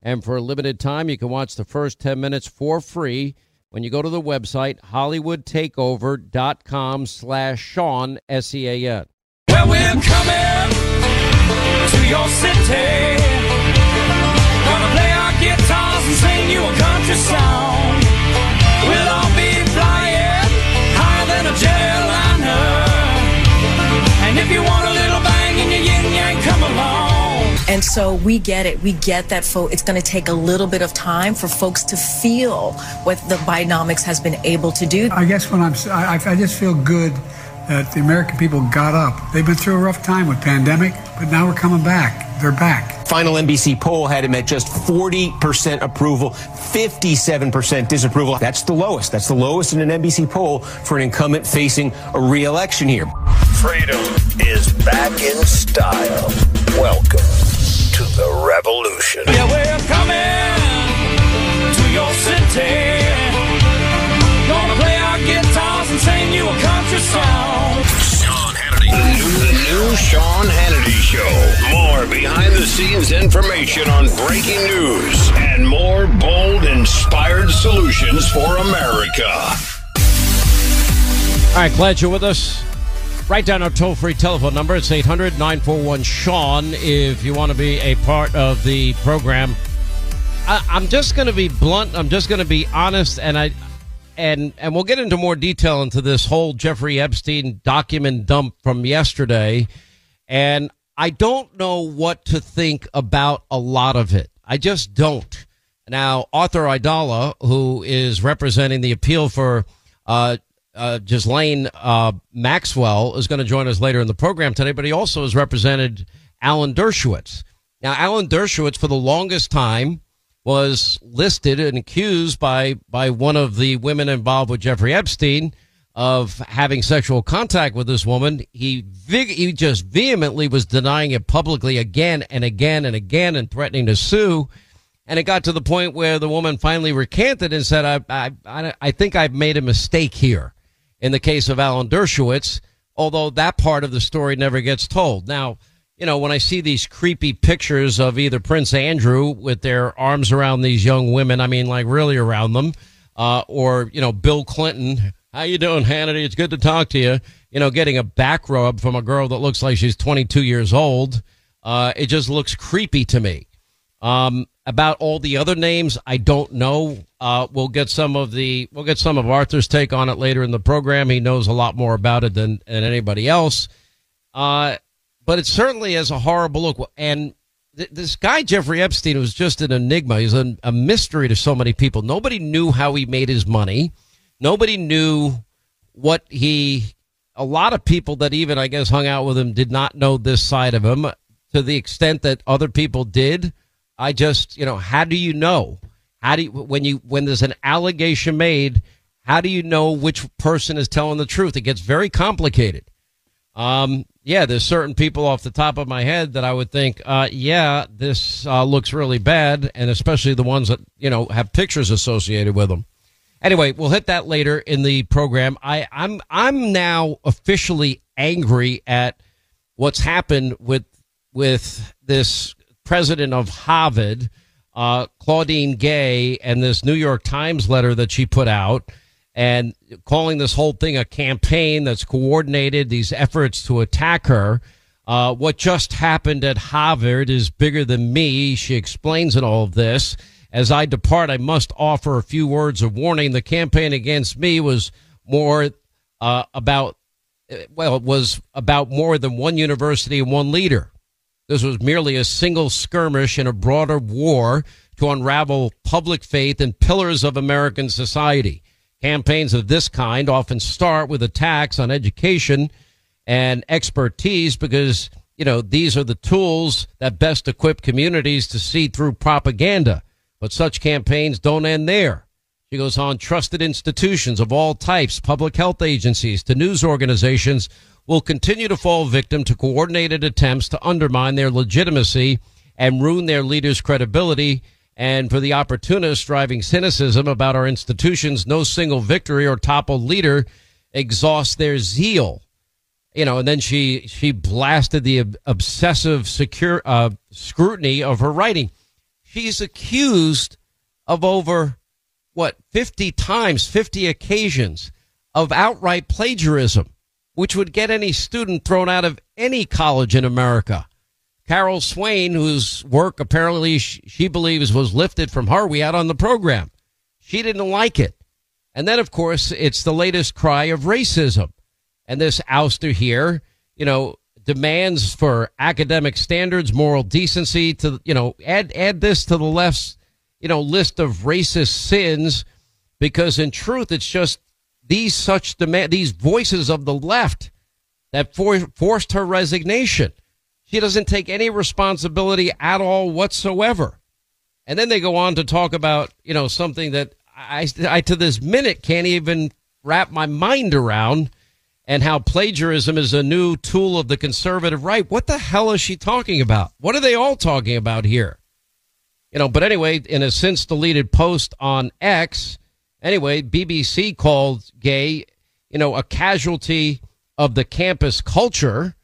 And for a limited time, you can watch the first 10 minutes for free when you go to the website hollywoodtakeover.com slash Sean, S-E-A-N. Well, we're coming to your city. Gonna play our guitars and sing you a country song. We'll all be flying higher than a jetliner. And if you want a little bang in your yin yang, come along. And so we get it. We get that fo- it's going to take a little bit of time for folks to feel what the Bidenomics has been able to do. I guess when I'm, I, I just feel good that the American people got up. They've been through a rough time with pandemic, but now we're coming back. They're back. Final NBC poll had him at just 40% approval, 57% disapproval. That's the lowest. That's the lowest in an NBC poll for an incumbent facing a re-election here. Freedom is back in style. Welcome to the revolution. Yeah, we're coming to your city. Gonna play our guitars and sing you a country song. Sean Hannity. The new, the new Sean Hannity Show. More behind the scenes information on breaking news and more bold, inspired solutions for America. All right, glad you're with us. Write down our toll free telephone number. It's 800 941 Sean if you want to be a part of the program. I, I'm just going to be blunt. I'm just going to be honest. And I. And and we'll get into more detail into this whole Jeffrey Epstein document dump from yesterday. And I don't know what to think about a lot of it. I just don't. Now, Arthur Aidala, who is representing the appeal for uh, uh, Ghislaine uh, Maxwell is going to join us later in the program today, but he also has represented Alan Dershowitz. Now, Alan Dershowitz, for the longest time, was listed and accused by by one of the women involved with Jeffrey Epstein of having sexual contact with this woman. He vig- he just vehemently was denying it publicly again and again and again and threatening to sue. And it got to the point where the woman finally recanted and said, I, I, I, I think I've made a mistake here in the case of Alan Dershowitz, although that part of the story never gets told. Now, you know, when I see these creepy pictures of either Prince Andrew with their arms around these young women, I mean, like really around them, uh, or, you know, Bill Clinton, how you doing, Hannity? It's good to talk to you. You know, getting a back rub from a girl that looks like she's 22 years old. Uh, it just looks creepy to me. Um, About all the other names, I don't know. Uh, we'll get some of the we'll get some of Arthur's take on it later in the program. He knows a lot more about it than, than anybody else. Uh, but it certainly is a horrible look. And th- this guy Jeffrey Epstein was just an enigma. He's a, a mystery to so many people. Nobody knew how he made his money. Nobody knew what he. A lot of people that even I guess hung out with him did not know this side of him to the extent that other people did. I just, you know, how do you know? How do you, when you, when there's an allegation made, how do you know which person is telling the truth? It gets very complicated. Um, yeah, there's certain people off the top of my head that I would think, uh, yeah, this uh, looks really bad, and especially the ones that you know have pictures associated with them. Anyway, we'll hit that later in the program. I, I'm I'm now officially angry at what's happened with with this president of Harvard, uh, Claudine Gay, and this New York Times letter that she put out, and calling this whole thing a campaign that's coordinated these efforts to attack her. Uh, what just happened at Harvard is bigger than me. She explains in all of this. As I depart, I must offer a few words of warning. The campaign against me was more uh, about, well, it was about more than one university and one leader. This was merely a single skirmish in a broader war to unravel public faith and pillars of American society. Campaigns of this kind often start with attacks on education and expertise because, you know, these are the tools that best equip communities to see through propaganda. But such campaigns don't end there. She goes on, trusted institutions of all types, public health agencies to news organizations will continue to fall victim to coordinated attempts to undermine their legitimacy and ruin their leaders' credibility. And for the opportunists driving cynicism about our institutions, no single victory or toppled leader exhausts their zeal. You know, and then she she blasted the obsessive secure uh, scrutiny of her writing. She's accused of over what fifty times, fifty occasions of outright plagiarism which would get any student thrown out of any college in America. Carol Swain, whose work apparently she believes was lifted from her, we had on the program. She didn't like it. And then, of course, it's the latest cry of racism. And this ouster here, you know, demands for academic standards, moral decency to, you know, add, add this to the left's, you know, list of racist sins because in truth, it's just these such demand, these voices of the left that for, forced her resignation. She doesn't take any responsibility at all whatsoever. And then they go on to talk about, you know, something that I, I to this minute can't even wrap my mind around and how plagiarism is a new tool of the conservative right. What the hell is she talking about? What are they all talking about here? You know, but anyway, in a since deleted post on X, Anyway, BBC called Gay, you know, a casualty of the campus culture.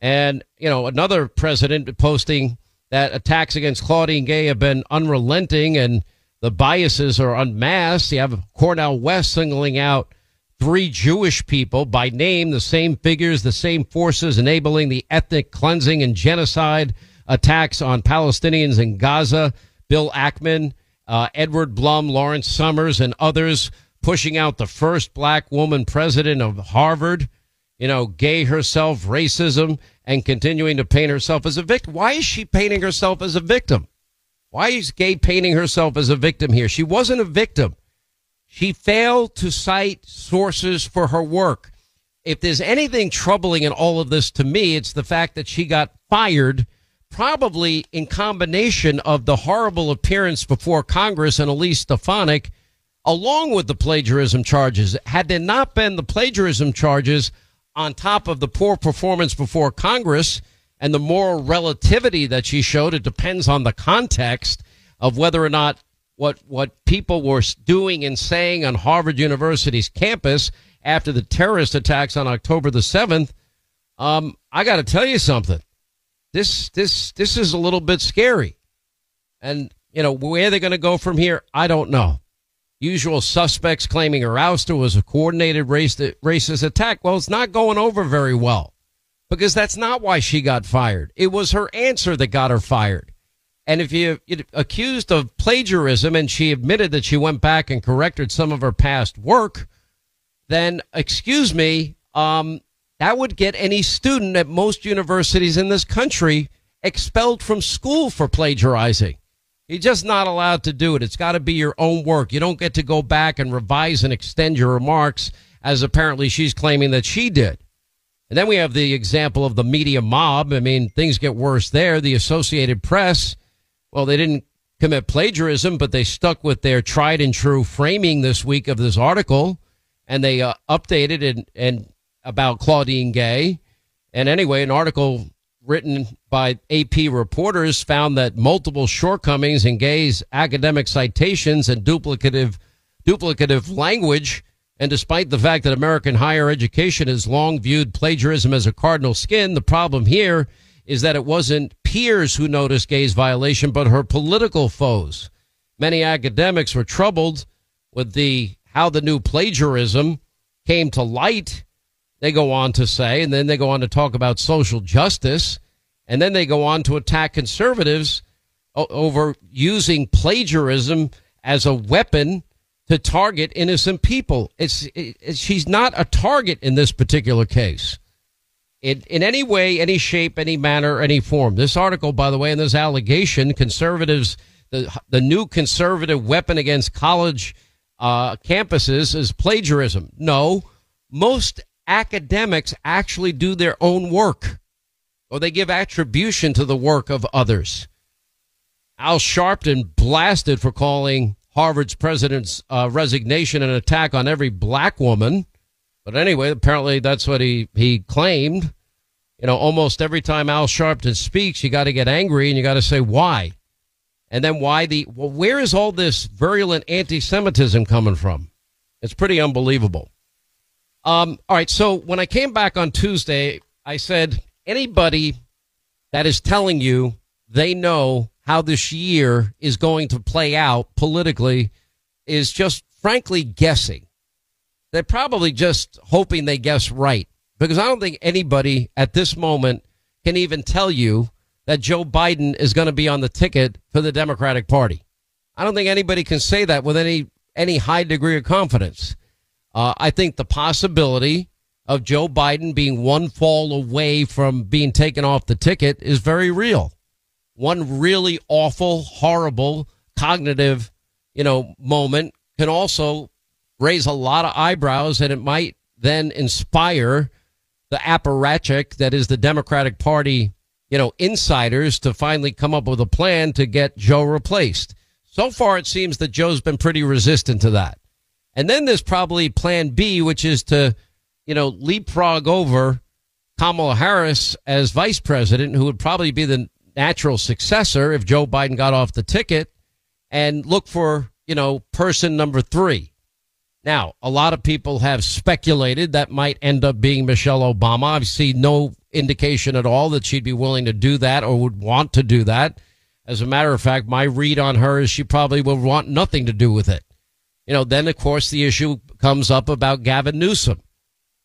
And, you know, another president posting that attacks against Claudine Gay have been unrelenting and the biases are unmasked. You have Cornel West singling out three Jewish people by name, the same figures, the same forces enabling the ethnic cleansing and genocide attacks on Palestinians in Gaza. Bill Ackman uh, Edward Blum, Lawrence Summers, and others pushing out the first black woman president of Harvard, you know, gay herself, racism, and continuing to paint herself as a victim. Why is she painting herself as a victim? Why is Gay painting herself as a victim here? She wasn't a victim. She failed to cite sources for her work. If there's anything troubling in all of this to me, it's the fact that she got fired probably in combination of the horrible appearance before Congress and Elise Stefanik, along with the plagiarism charges. Had there not been the plagiarism charges on top of the poor performance before Congress and the moral relativity that she showed, it depends on the context of whether or not what what people were doing and saying on Harvard University's campus after the terrorist attacks on October the 7th. Um, I got to tell you something this this this is a little bit scary. And you know where they're going to go from here, I don't know. Usual suspects claiming ouster was a coordinated racist attack. Well, it's not going over very well because that's not why she got fired. It was her answer that got her fired. And if you accused of plagiarism and she admitted that she went back and corrected some of her past work, then excuse me, um, that would get any student at most universities in this country expelled from school for plagiarizing. You're just not allowed to do it. It's got to be your own work. You don't get to go back and revise and extend your remarks as apparently she's claiming that she did. And then we have the example of the media mob. I mean, things get worse there. The Associated Press, well, they didn't commit plagiarism, but they stuck with their tried and true framing this week of this article, and they uh, updated and and about Claudine Gay. And anyway, an article written by AP reporters found that multiple shortcomings in Gay's academic citations and duplicative duplicative language and despite the fact that American higher education has long viewed plagiarism as a cardinal sin, the problem here is that it wasn't peers who noticed Gay's violation, but her political foes. Many academics were troubled with the how the new plagiarism came to light. They go on to say, and then they go on to talk about social justice, and then they go on to attack conservatives over using plagiarism as a weapon to target innocent people. It's it, she's not a target in this particular case. In, in any way, any shape, any manner, any form. This article, by the way, and this allegation, conservatives, the the new conservative weapon against college uh, campuses is plagiarism. No, most academics actually do their own work, or they give attribution to the work of others. Al Sharpton blasted for calling Harvard's president's uh, resignation an attack on every black woman. But anyway, apparently that's what he, he claimed. You know, almost every time Al Sharpton speaks, you got to get angry and you got to say why. And then why the, well, where is all this virulent anti Semitism coming from? It's pretty unbelievable. Um, all right. So when I came back on Tuesday, I said, anybody that is telling you they know how this year is going to play out politically is just frankly guessing. They're probably just hoping they guess right because I don't think anybody at this moment can even tell you that Joe Biden is going to be on the ticket for the Democratic Party. I don't think anybody can say that with any any high degree of confidence. Uh, I think the possibility of Joe Biden being one fall away from being taken off the ticket is very real one really awful, horrible cognitive, you know, moment can also raise a lot of eyebrows and it might then inspire the apparatchik that is the Democratic Party, you know, insiders to finally come up with a plan to get Joe replaced. So far, it seems that Joe's been pretty resistant to that. And then there's probably plan B, which is to, you know, leapfrog over Kamala Harris as vice president, who would probably be the natural successor if Joe Biden got off the ticket and look for, you know, person number three. Now, a lot of people have speculated that might end up being Michelle Obama. I see no indication at all that she'd be willing to do that or would want to do that. As a matter of fact, my read on her is she probably will want nothing to do with it. You know, then of course the issue comes up about Gavin Newsom.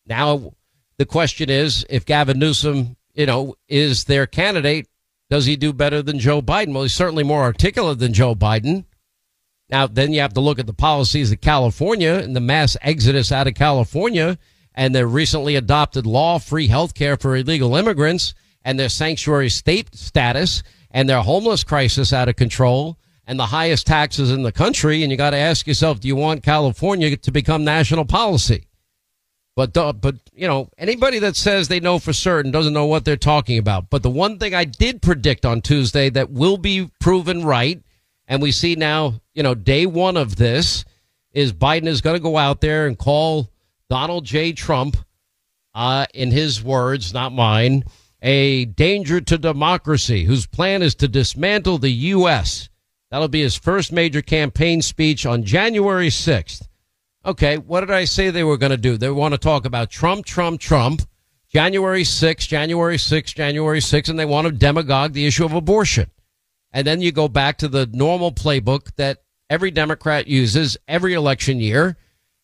Now, the question is if Gavin Newsom, you know, is their candidate, does he do better than Joe Biden? Well, he's certainly more articulate than Joe Biden. Now, then you have to look at the policies of California and the mass exodus out of California and their recently adopted law, free health care for illegal immigrants and their sanctuary state status and their homeless crisis out of control and the highest taxes in the country. And you got to ask yourself, do you want California to become national policy? But but you know anybody that says they know for certain doesn't know what they're talking about. But the one thing I did predict on Tuesday that will be proven right, and we see now, you know, day one of this is Biden is going to go out there and call Donald J. Trump, uh, in his words, not mine, a danger to democracy, whose plan is to dismantle the U.S. That'll be his first major campaign speech on January 6th. Okay, what did I say they were going to do? They want to talk about Trump, Trump, Trump, January 6th, January 6th, January 6th, and they want to demagogue the issue of abortion. And then you go back to the normal playbook that every Democrat uses every election year.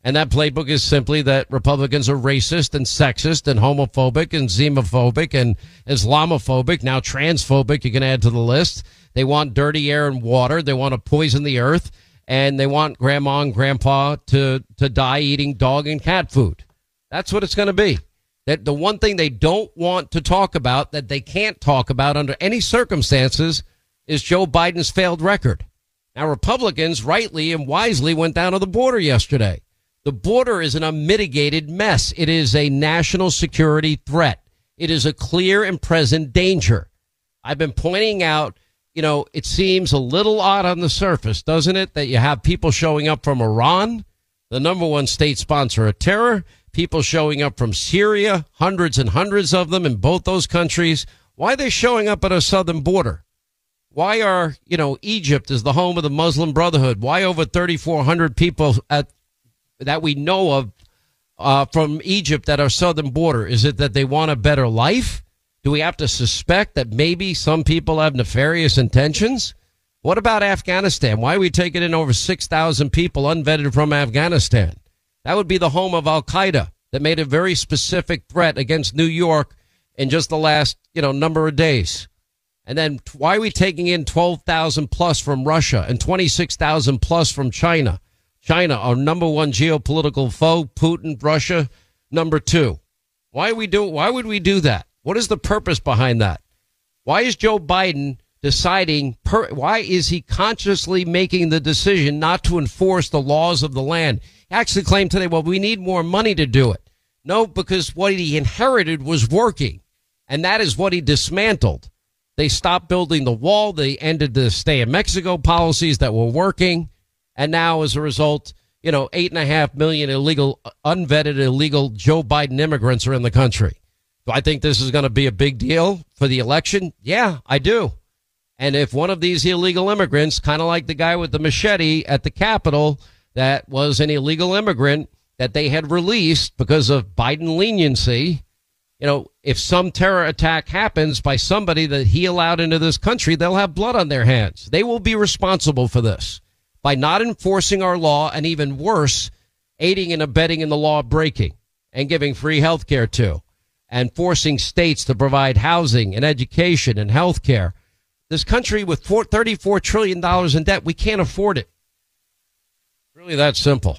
And that playbook is simply that Republicans are racist and sexist and homophobic and xenophobic and Islamophobic, now transphobic, you can add to the list. They want dirty air and water. They want to poison the earth, and they want grandma and grandpa to to die eating dog and cat food. That's what it's going to be. That the one thing they don't want to talk about that they can't talk about under any circumstances is Joe Biden's failed record. Now, Republicans rightly and wisely went down to the border yesterday. The border is an unmitigated mess. It is a national security threat. It is a clear and present danger. I've been pointing out, you know, it seems a little odd on the surface, doesn't it, that you have people showing up from Iran, the number one state sponsor of terror, people showing up from Syria, hundreds and hundreds of them in both those countries. Why are they showing up at our southern border? Why are, you know, Egypt is the home of the Muslim Brotherhood? Why over 3,400 people at that we know of uh, from Egypt at our southern border? Is it that they want a better life? Do we have to suspect that maybe some people have nefarious intentions? What about Afghanistan? Why are we taking in over 6,000 people unvetted from Afghanistan? That would be the home of Al Qaeda that made a very specific threat against New York in just the last, you know, number of days. And then why are we taking in 12,000 plus from Russia and 26,000 plus from China? China, our number one geopolitical foe, Putin, Russia, number two. Why we do why would we do that? What is the purpose behind that? Why is Joe Biden deciding per, why is he consciously making the decision not to enforce the laws of the land? actually claimed today, well, we need more money to do it. No, because what he inherited was working, and that is what he dismantled. They stopped building the wall. They ended the stay in Mexico policies that were working. And now, as a result, you know, eight and a half million illegal, unvetted, illegal Joe Biden immigrants are in the country. Do I think this is going to be a big deal for the election? Yeah, I do. And if one of these illegal immigrants, kind of like the guy with the machete at the Capitol, that was an illegal immigrant that they had released because of Biden leniency. You know, if some terror attack happens by somebody that he allowed into this country, they'll have blood on their hands. They will be responsible for this by not enforcing our law and even worse, aiding and abetting in the law breaking and giving free health care to and forcing states to provide housing and education and health care. This country with $34 trillion in debt, we can't afford it. Really that simple.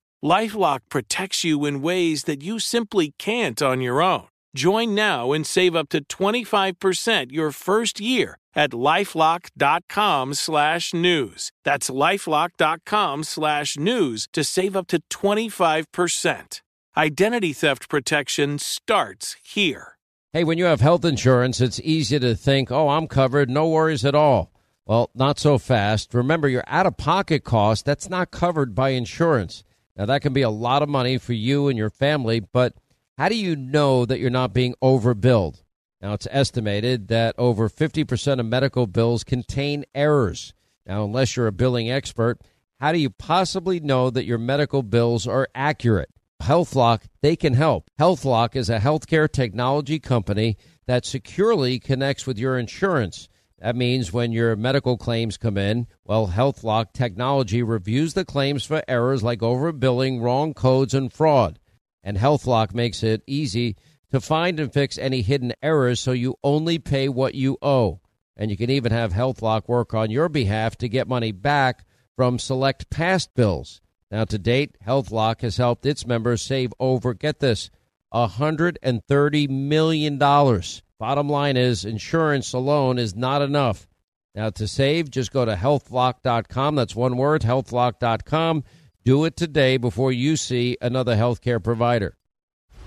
Lifelock protects you in ways that you simply can't on your own. Join now and save up to 25% your first year at lifelock.com slash news. That's lifelock.com slash news to save up to 25%. Identity theft protection starts here. Hey, when you have health insurance, it's easy to think, oh, I'm covered, no worries at all. Well, not so fast. Remember, your out of pocket cost, that's not covered by insurance. Now, that can be a lot of money for you and your family, but How do you know that you're not being overbilled? Now, it's estimated that over 50% of medical bills contain errors. Now, unless you're a billing expert, how do you possibly know that your medical bills are accurate? HealthLock, they can help. HealthLock is a healthcare technology company that securely connects with your insurance. That means when your medical claims come in, well, HealthLock technology reviews the claims for errors like overbilling, wrong codes, and fraud. And HealthLock makes it easy to find and fix any hidden errors so you only pay what you owe. And you can even have HealthLock work on your behalf to get money back from select past bills. Now, to date, HealthLock has helped its members save over, get this, $130 million. Bottom line is, insurance alone is not enough. Now, to save, just go to healthlock.com. That's one word, healthlock.com. Do it today before you see another healthcare provider.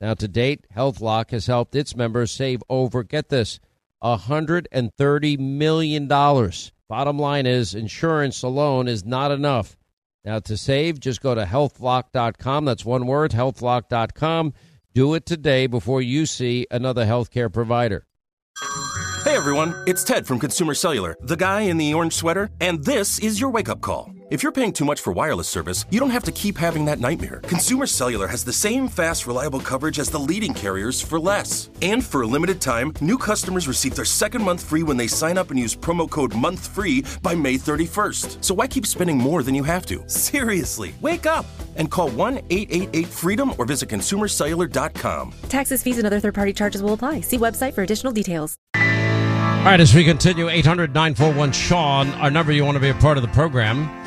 Now, to date, HealthLock has helped its members save over, get this, $130 million. Bottom line is, insurance alone is not enough. Now, to save, just go to healthlock.com. That's one word, healthlock.com. Do it today before you see another healthcare provider. Hey everyone, it's Ted from Consumer Cellular, the guy in the orange sweater, and this is your wake up call. If you're paying too much for wireless service, you don't have to keep having that nightmare. Consumer Cellular has the same fast, reliable coverage as the leading carriers for less. And for a limited time, new customers receive their second month free when they sign up and use promo code MONTHFREE by May 31st. So why keep spending more than you have to? Seriously, wake up and call 1 888 freedom or visit consumercellular.com. Taxes, fees, and other third party charges will apply. See website for additional details. All right, as we continue, 800 941 Sean, our number you want to be a part of the program.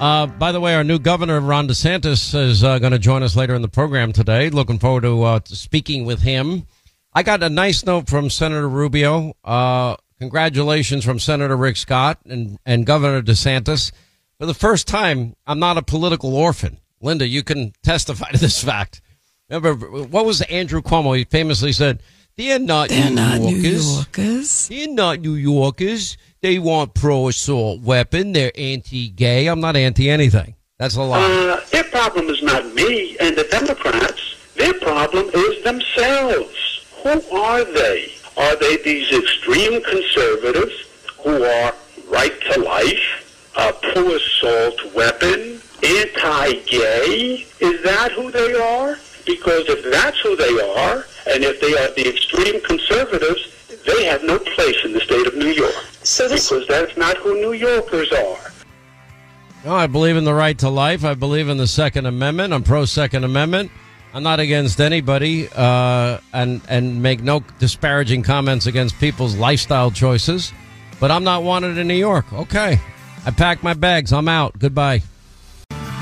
Uh, by the way, our new governor, Ron DeSantis, is uh, going to join us later in the program today. Looking forward to, uh, speaking with him. I got a nice note from Senator Rubio. Uh, congratulations from Senator Rick Scott and, and Governor DeSantis. For the first time, I'm not a political orphan. Linda, you can testify to this fact. Remember, what was Andrew Cuomo? He famously said, they're not, They're New, not New Yorkers. Yorkers. They're not New Yorkers. They want pro assault weapon. They're anti gay. I'm not anti anything. That's a lie. Uh, their problem is not me and the Democrats. Their problem is themselves. Who are they? Are they these extreme conservatives who are right to life, a pro assault weapon, anti-gay? Is that who they are? Because if that's who they are, and if they are the extreme conservatives, they have no place in the state of New York. So this- because that's not who New Yorkers are. No, I believe in the right to life. I believe in the Second Amendment. I'm pro Second Amendment. I'm not against anybody, uh, and and make no disparaging comments against people's lifestyle choices. But I'm not wanted in New York. Okay, I packed my bags. I'm out. Goodbye.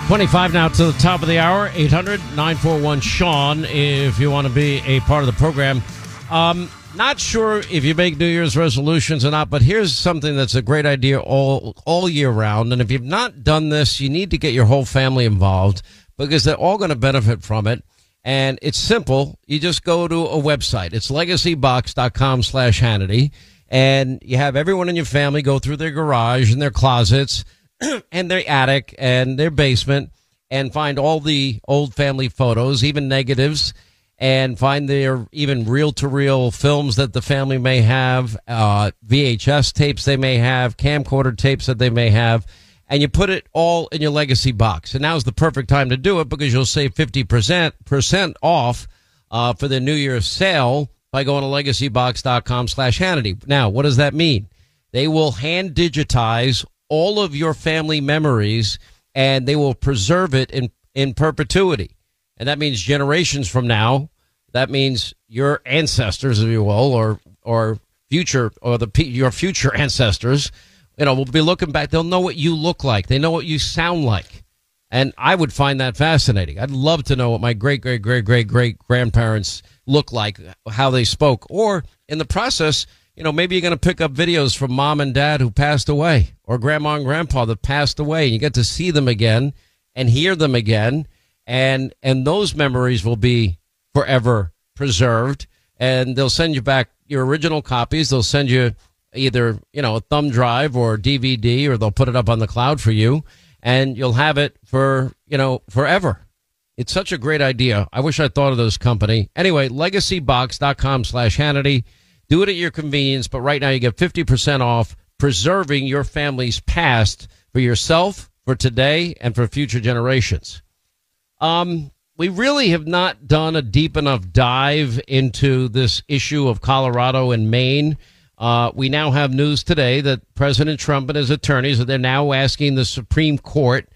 25 now to the top of the hour. 800 941 Sean if you want to be a part of the program. Um, not sure if you make New Year's resolutions or not, but here's something that's a great idea all all year round. And if you've not done this, you need to get your whole family involved because they're all going to benefit from it. And it's simple. You just go to a website. It's legacybox.com slash Hannity. And you have everyone in your family go through their garage and their closets and their attic and their basement and find all the old family photos, even negatives, and find their even reel to reel films that the family may have, uh, VHS tapes they may have, camcorder tapes that they may have, and you put it all in your legacy box. And now's the perfect time to do it because you'll save 50% off uh, for the New Year's sale by going to legacybox.com slash Hannity. Now, what does that mean? They will hand digitize all of your family memories and they will preserve it in, in perpetuity. And that means generations from now. That means your ancestors, if you will, or, or future, or the, your future ancestors, you know, will be looking back. They'll know what you look like. They know what you sound like. And I would find that fascinating. I'd love to know what my great, great, great, great, great grandparents look like, how they spoke. Or in the process, you know, maybe you're going to pick up videos from mom and dad who passed away or grandma and grandpa that passed away. And you get to see them again and hear them again. And, and those memories will be forever preserved. And they'll send you back your original copies. They'll send you either, you know, a thumb drive or DVD, or they'll put it up on the cloud for you and you'll have it for, you know, forever. It's such a great idea. I wish I thought of this company. Anyway, legacybox.com slash Hannity. Do it at your convenience, but right now you get 50% off preserving your family's past for yourself, for today, and for future generations. Um, we really have not done a deep enough dive into this issue of Colorado and Maine. Uh, we now have news today that President Trump and his attorneys they're now asking the Supreme Court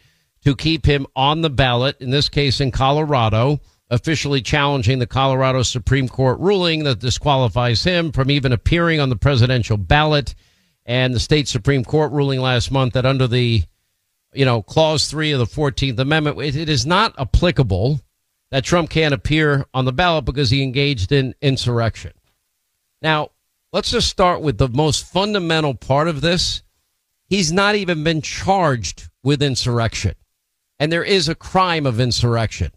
to keep him on the ballot. In this case, in Colorado, officially challenging the Colorado Supreme Court ruling that disqualifies him from even appearing on the presidential ballot, and the state Supreme Court ruling last month that under the you know clause three of the Fourteenth Amendment, it, it is not applicable that Trump can't appear on the ballot because he engaged in insurrection. Now, let's just start with the most fundamental part of this. He's not even been charged with insurrection. And there is a crime of insurrection.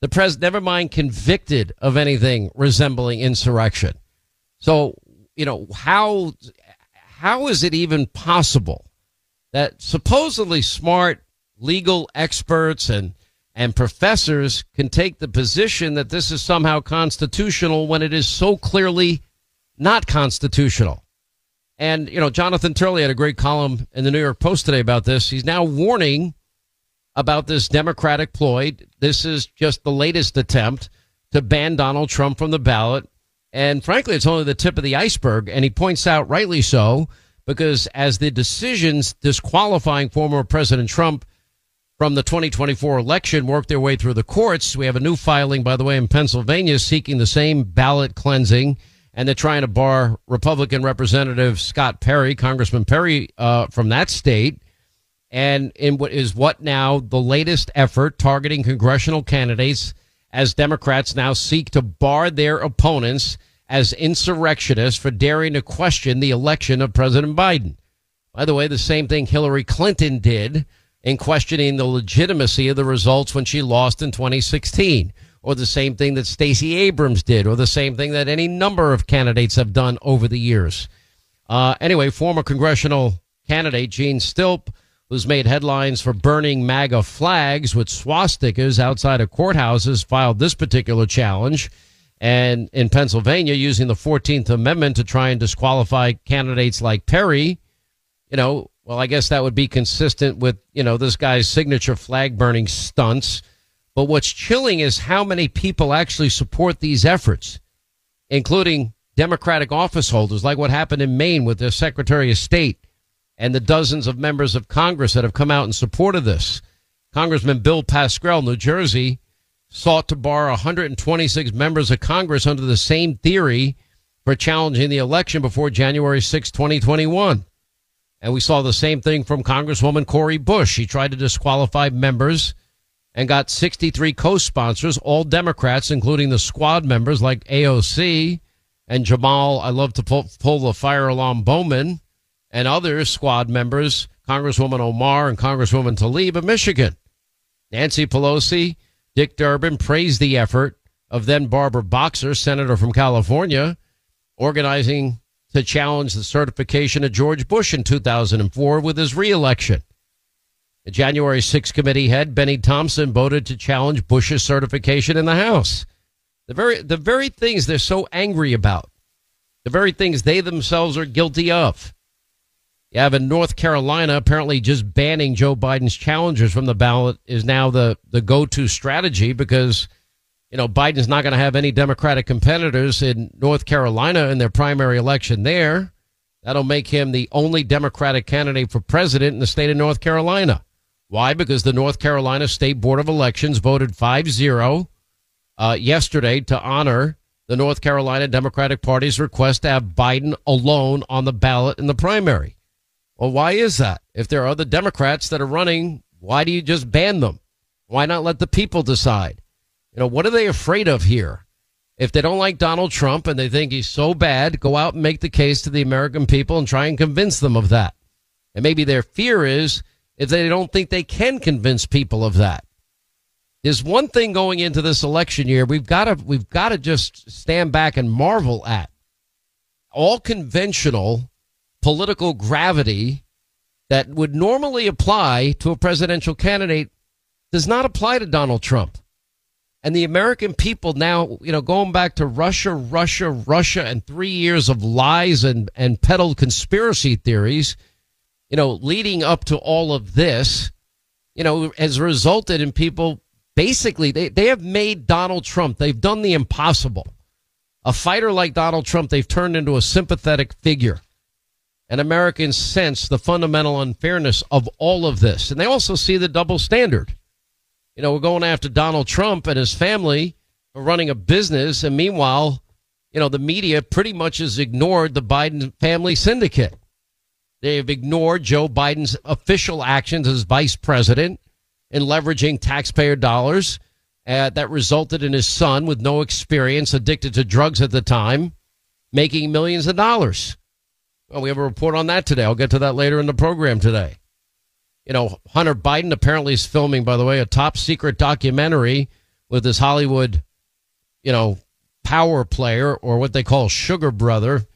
The president, never mind convicted of anything resembling insurrection. So, you know, how, how is it even possible that supposedly smart legal experts and, and professors can take the position that this is somehow constitutional when it is so clearly not constitutional? And, you know, Jonathan Turley had a great column in the New York Post today about this. He's now warning about this Democratic ploy. This is just the latest attempt to ban Donald Trump from the ballot. And frankly, it's only the tip of the iceberg. And he points out, rightly so, because as the decisions disqualifying former President Trump from the 2024 election work their way through the courts, we have a new filing, by the way, in Pennsylvania seeking the same ballot cleansing. And they're trying to bar Republican Representative Scott Perry, Congressman Perry uh, from that state and in what is what now the latest effort targeting congressional candidates as Democrats now seek to bar their opponents as insurrectionists for daring to question the election of President Biden. By the way, the same thing Hillary Clinton did in questioning the legitimacy of the results when she lost in 2016, or the same thing that Stacey Abrams did, or the same thing that any number of candidates have done over the years. Uh, anyway, former congressional candidate Gene Stilp who's made headlines for burning MAGA flags with swastikas outside of courthouses, filed this particular challenge. And in Pennsylvania, using the 14th Amendment to try and disqualify candidates like Perry, you know, well, I guess that would be consistent with, you know, this guy's signature flag burning stunts. But what's chilling is how many people actually support these efforts, including Democratic office holders, like what happened in Maine with their Secretary of State and the dozens of members of Congress that have come out in support of this. Congressman Bill Pascrell, New Jersey, sought to bar 126 members of Congress under the same theory for challenging the election before January 6, 2021. And we saw the same thing from Congresswoman Cori Bush. She tried to disqualify members and got 63 co-sponsors, all Democrats, including the squad members like AOC and Jamal. I love to pull, pull the fire alarm Bowman and other squad members, Congresswoman Omar and Congresswoman Tlaib of Michigan. Nancy Pelosi, Dick Durbin praised the effort of then Barbara Boxer, senator from California, organizing to challenge the certification of George Bush in 2004 with his reelection. The January 6 committee head, Bennie Thompson, voted to challenge Bush's certification in the House. The very, the very things they're so angry about, the very things they themselves are guilty of. You have in North Carolina, apparently just banning Joe Biden's challengers from the ballot is now the, the go to strategy because you know, Biden's not going to have any Democratic competitors in North Carolina in their primary election there. That'll make him the only Democratic candidate for president in the state of North Carolina. Why? Because the North Carolina State Board of Elections voted 5 0 uh, yesterday to honor the North Carolina Democratic Party's request to have Biden alone on the ballot in the primary. Well, why is that? If there are other Democrats that are running, why do you just ban them? Why not let the people decide? You know, what are they afraid of here? If they don't like Donald Trump and they think he's so bad, go out and make the case to the American people and try and convince them of that. And maybe their fear is if they don't think they can convince people of that. There's one thing going into this election year we've got to we've got to just stand back and marvel at. All conventional political gravity that would normally apply to a presidential candidate does not apply to Donald Trump. And the American people now, you know, going back to Russia, Russia, Russia, and three years of lies and, and peddled conspiracy theories, you know, leading up to all of this, you know, has resulted in people basically, they, they have made Donald Trump, they've done the impossible. A fighter like Donald Trump, they've turned into a sympathetic figure. And Americans sense the fundamental unfairness of all of this. And they also see the double standard you know, we're going after Donald Trump and his family for running a business. And meanwhile, you know, the media pretty much has ignored the Biden family syndicate. They've ignored Joe Biden's official actions as vice president in leveraging taxpayer dollars uh, that resulted in his son with no experience, addicted to drugs at the time, making millions of dollars. Well, we have a report on that today. I'll get to that later in the program today you know, Hunter Biden apparently is filming, by the way, a top secret documentary with this Hollywood, you know, power player or what they call sugar brother.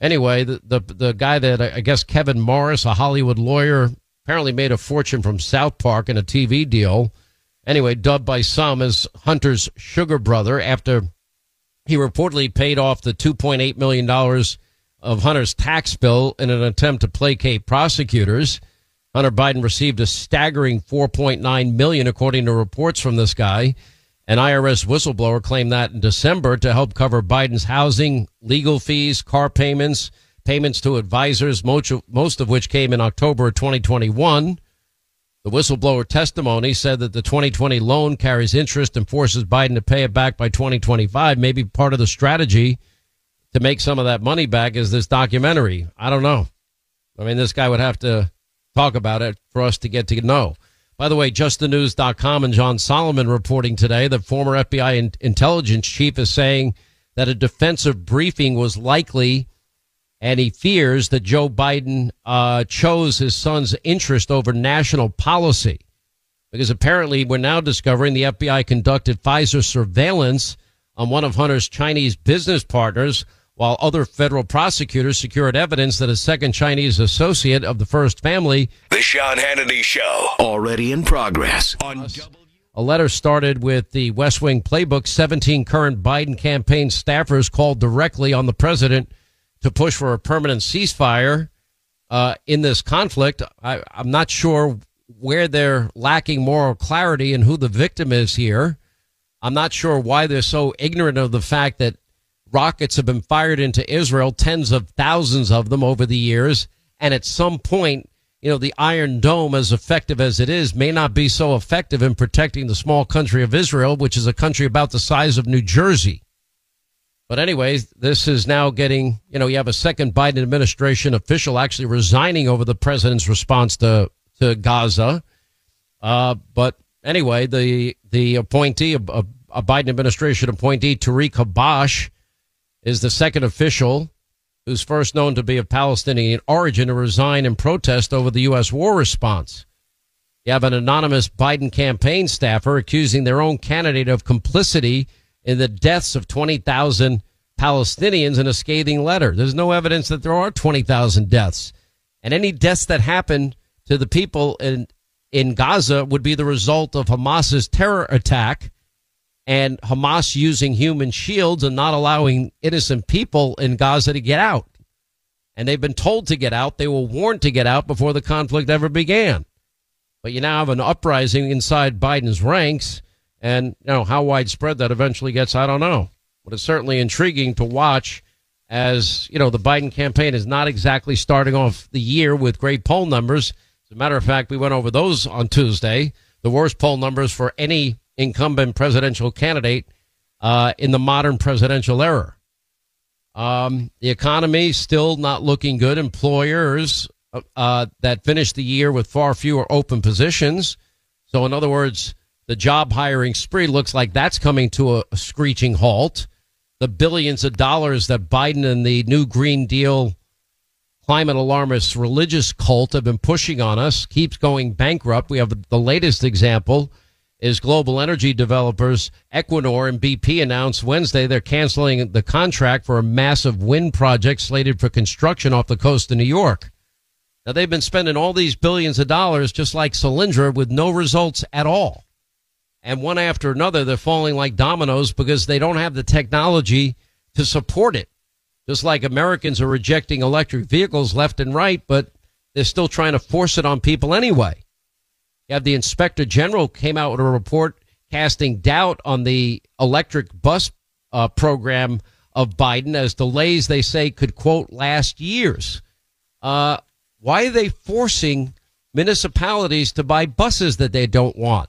Anyway, the, the, the guy that I guess Kevin Morris, a Hollywood lawyer, apparently made a fortune from South Park in a TV deal. Anyway, dubbed by some as Hunter's sugar brother after he reportedly paid off the $2.8 million of Hunter's tax bill in an attempt to placate prosecutors. Hunter Biden received a staggering 4.9 million, according to reports from this guy. An IRS whistleblower claimed that in December to help cover Biden's housing, legal fees, car payments, payments to advisors, most of, which came in October of 2021. The whistleblower testimony said that the 2020 loan carries interest and forces Biden to pay it back by 2025. Maybe part of the strategy to make some of that money back is this documentary. I don't know. I mean, this guy would have to talk about it for us to get to know. By the way, justthenews.com and John Solomon reporting today that former FBI in- intelligence chief is saying that a defensive briefing was likely, and he fears that Joe Biden uh, chose his son's interest over national policy. Because apparently, we're now discovering the FBI conducted FISA surveillance on one of Hunter's Chinese business partners while other federal prosecutors secured evidence that a second Chinese associate of the first family. The Sean Hannity Show, already in progress. On a letter started with the West Wing playbook. 17 current Biden campaign staffers called directly on the president to push for a permanent ceasefire uh, in this conflict. I, I'm not sure where they're lacking moral clarity and who the victim is here. I'm not sure why they're so ignorant of the fact that rockets have been fired into Israel, tens of thousands of them over the years. And at some point, you know, the Iron Dome, as effective as it is, may not be so effective in protecting the small country of Israel, which is a country about the size of New Jersey. But anyways, this is now getting, you know, you have a second Biden administration official actually resigning over the president's response to, to Gaza. Uh, but anyway, the, the appointee, a, a Biden administration appointee, Tariq Habash, is the second official who's first known to be of Palestinian origin to resign in protest over the U.S. war response. You have an anonymous Biden campaign staffer accusing their own candidate of complicity in the deaths of 20,000 Palestinians in a scathing letter. There's no evidence that there are 20,000 deaths. And any deaths that happen to the people in, in Gaza would be the result of Hamas's terror attack and Hamas using human shields and not allowing innocent people in Gaza to get out. And they've been told to get out. They were warned to get out before the conflict ever began. But you now have an uprising inside Biden's ranks. And you know how widespread that eventually gets, I don't know. But it's certainly intriguing to watch as, you know, the Biden campaign is not exactly starting off the year with great poll numbers. As a matter of fact, we went over those on Tuesday. The worst poll numbers for any incumbent presidential candidate uh, in the modern presidential era. Um, the economy still not looking good. Employers uh, that finished the year with far fewer open positions. So, in other words, the job hiring spree looks like that's coming to a, a screeching halt. The billions of dollars that Biden and the new Green Deal climate alarmist religious cult have been pushing on us keeps going bankrupt. We have the latest example is global energy developers Equinor and BP announced Wednesday they're canceling the contract for a massive wind project slated for construction off the coast of New York. Now they've been spending all these billions of dollars just like Solyndra with no results at all. And one after another, they're falling like dominoes because they don't have the technology to support it. Just like Americans are rejecting electric vehicles left and right, but they're still trying to force it on people anyway. You have the inspector general came out with a report casting doubt on the electric bus uh, program of Biden as delays they say could quote last years. Uh, why are they forcing municipalities to buy buses that they don't want?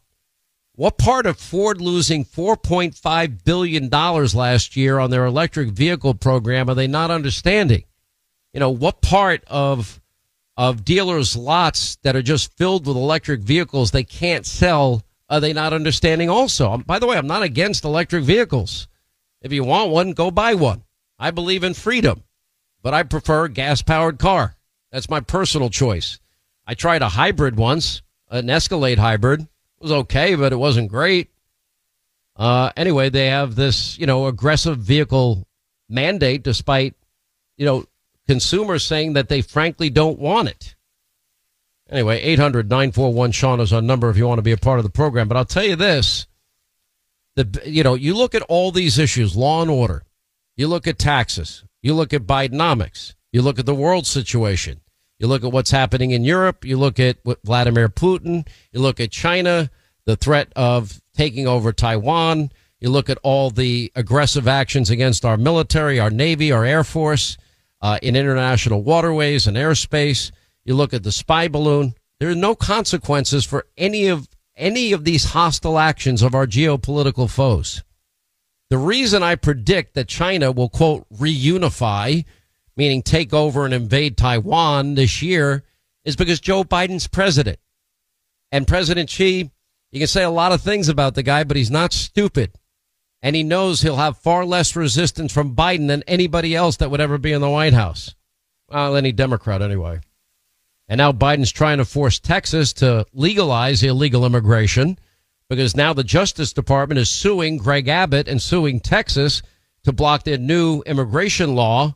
What part of Ford losing $4.5 billion last year on their electric vehicle program are they not understanding? You know, what part of of dealers' lots that are just filled with electric vehicles they can't sell are they not understanding also? Um, by the way, I'm not against electric vehicles. If you want one, go buy one. I believe in freedom, but I prefer a gas powered car. That's my personal choice. I tried a hybrid once, an Escalade hybrid. It was okay, but it wasn't great. Uh, anyway, they have this, you know, aggressive vehicle mandate despite, you know, consumers saying that they frankly don't want it. Anyway, 800 941 Sean is our number if you want to be a part of the program. But I'll tell you this the, you know, you look at all these issues law and order, you look at taxes, you look at Bidenomics, you look at the world situation, you look at what's happening in Europe, you look at Vladimir Putin, you look at China, the threat of taking over Taiwan, you look at all the aggressive actions against our military, our Navy, our Air Force uh, in international waterways and airspace. You look at the spy balloon. There are no consequences for any of any of these hostile actions of our geopolitical foes. The reason I predict that China will quote reunify, meaning take over and invade Taiwan this year, is because Joe Biden's president. And President Xi, you can say a lot of things about the guy, but he's not stupid and he knows he'll have far less resistance from Biden than anybody else that would ever be in the White House. Well, any Democrat anyway. And now Biden's trying to force Texas to legalize illegal immigration because now the Justice Department is suing Greg Abbott and suing Texas to block their new immigration law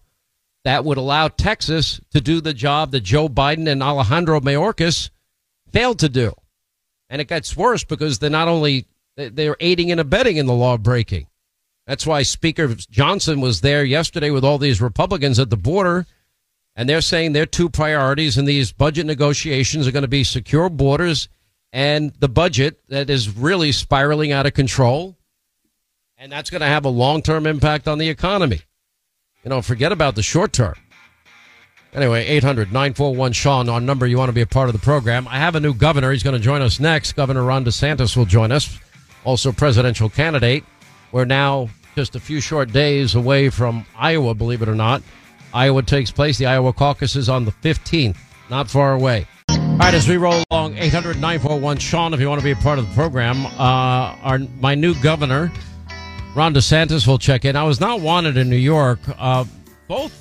that would allow Texas to do the job that Joe Biden and Alejandro Mayorkas failed to do. And it gets worse because they're not only they're aiding and abetting in the law breaking. That's why Speaker Johnson was there yesterday with all these Republicans at the border, and they're saying their two priorities in these budget negotiations are going to be secure borders and the budget that is really spiraling out of control. And that's going to have a long term impact on the economy. You know, forget about the short term. Anyway, 800 941 Sean, on number you want to be a part of the program. I have a new governor. He's going to join us next. Governor Ron DeSantis will join us also presidential candidate, We're now just a few short days away from Iowa, believe it or not. Iowa takes place. The Iowa caucus is on the 15th, not far away. All right, as we roll along, 800 941 Sean, if you want to be a part of the program. Uh, our My new governor, Ron DeSantis, will check in. I was not wanted in New York. Uh, both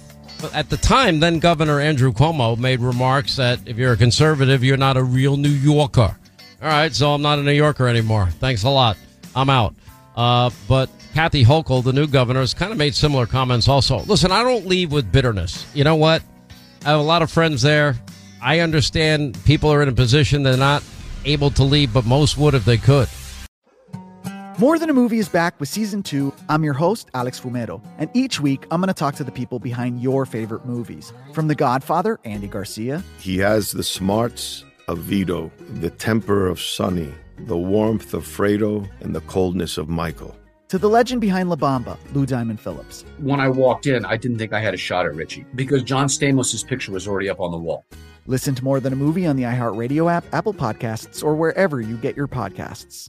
at the time, then Governor Andrew Cuomo made remarks that if you're a conservative, you're not a real New Yorker. All right, so I'm not a New Yorker anymore. Thanks a lot. I'm out. Uh, but Kathy Hochul, the new governor, has kind of made similar comments also. Listen, I don't leave with bitterness. You know what? I have a lot of friends there. I understand people are in a position they're not able to leave, but most would if they could. More Than a Movie is back with season two. I'm your host, Alex Fumero, and each week I'm going to talk to the people behind your favorite movies. From The Godfather, Andy Garcia. He has the smarts of Vito, the temper of Sonny, the warmth of Fredo, and the coldness of Michael. To the legend behind La Bamba, Lou Diamond Phillips. When I walked in, I didn't think I had a shot at Richie because John Stamos' picture was already up on the wall. Listen to More Than a Movie on the iHeartRadio app, Apple Podcasts, or wherever you get your podcasts.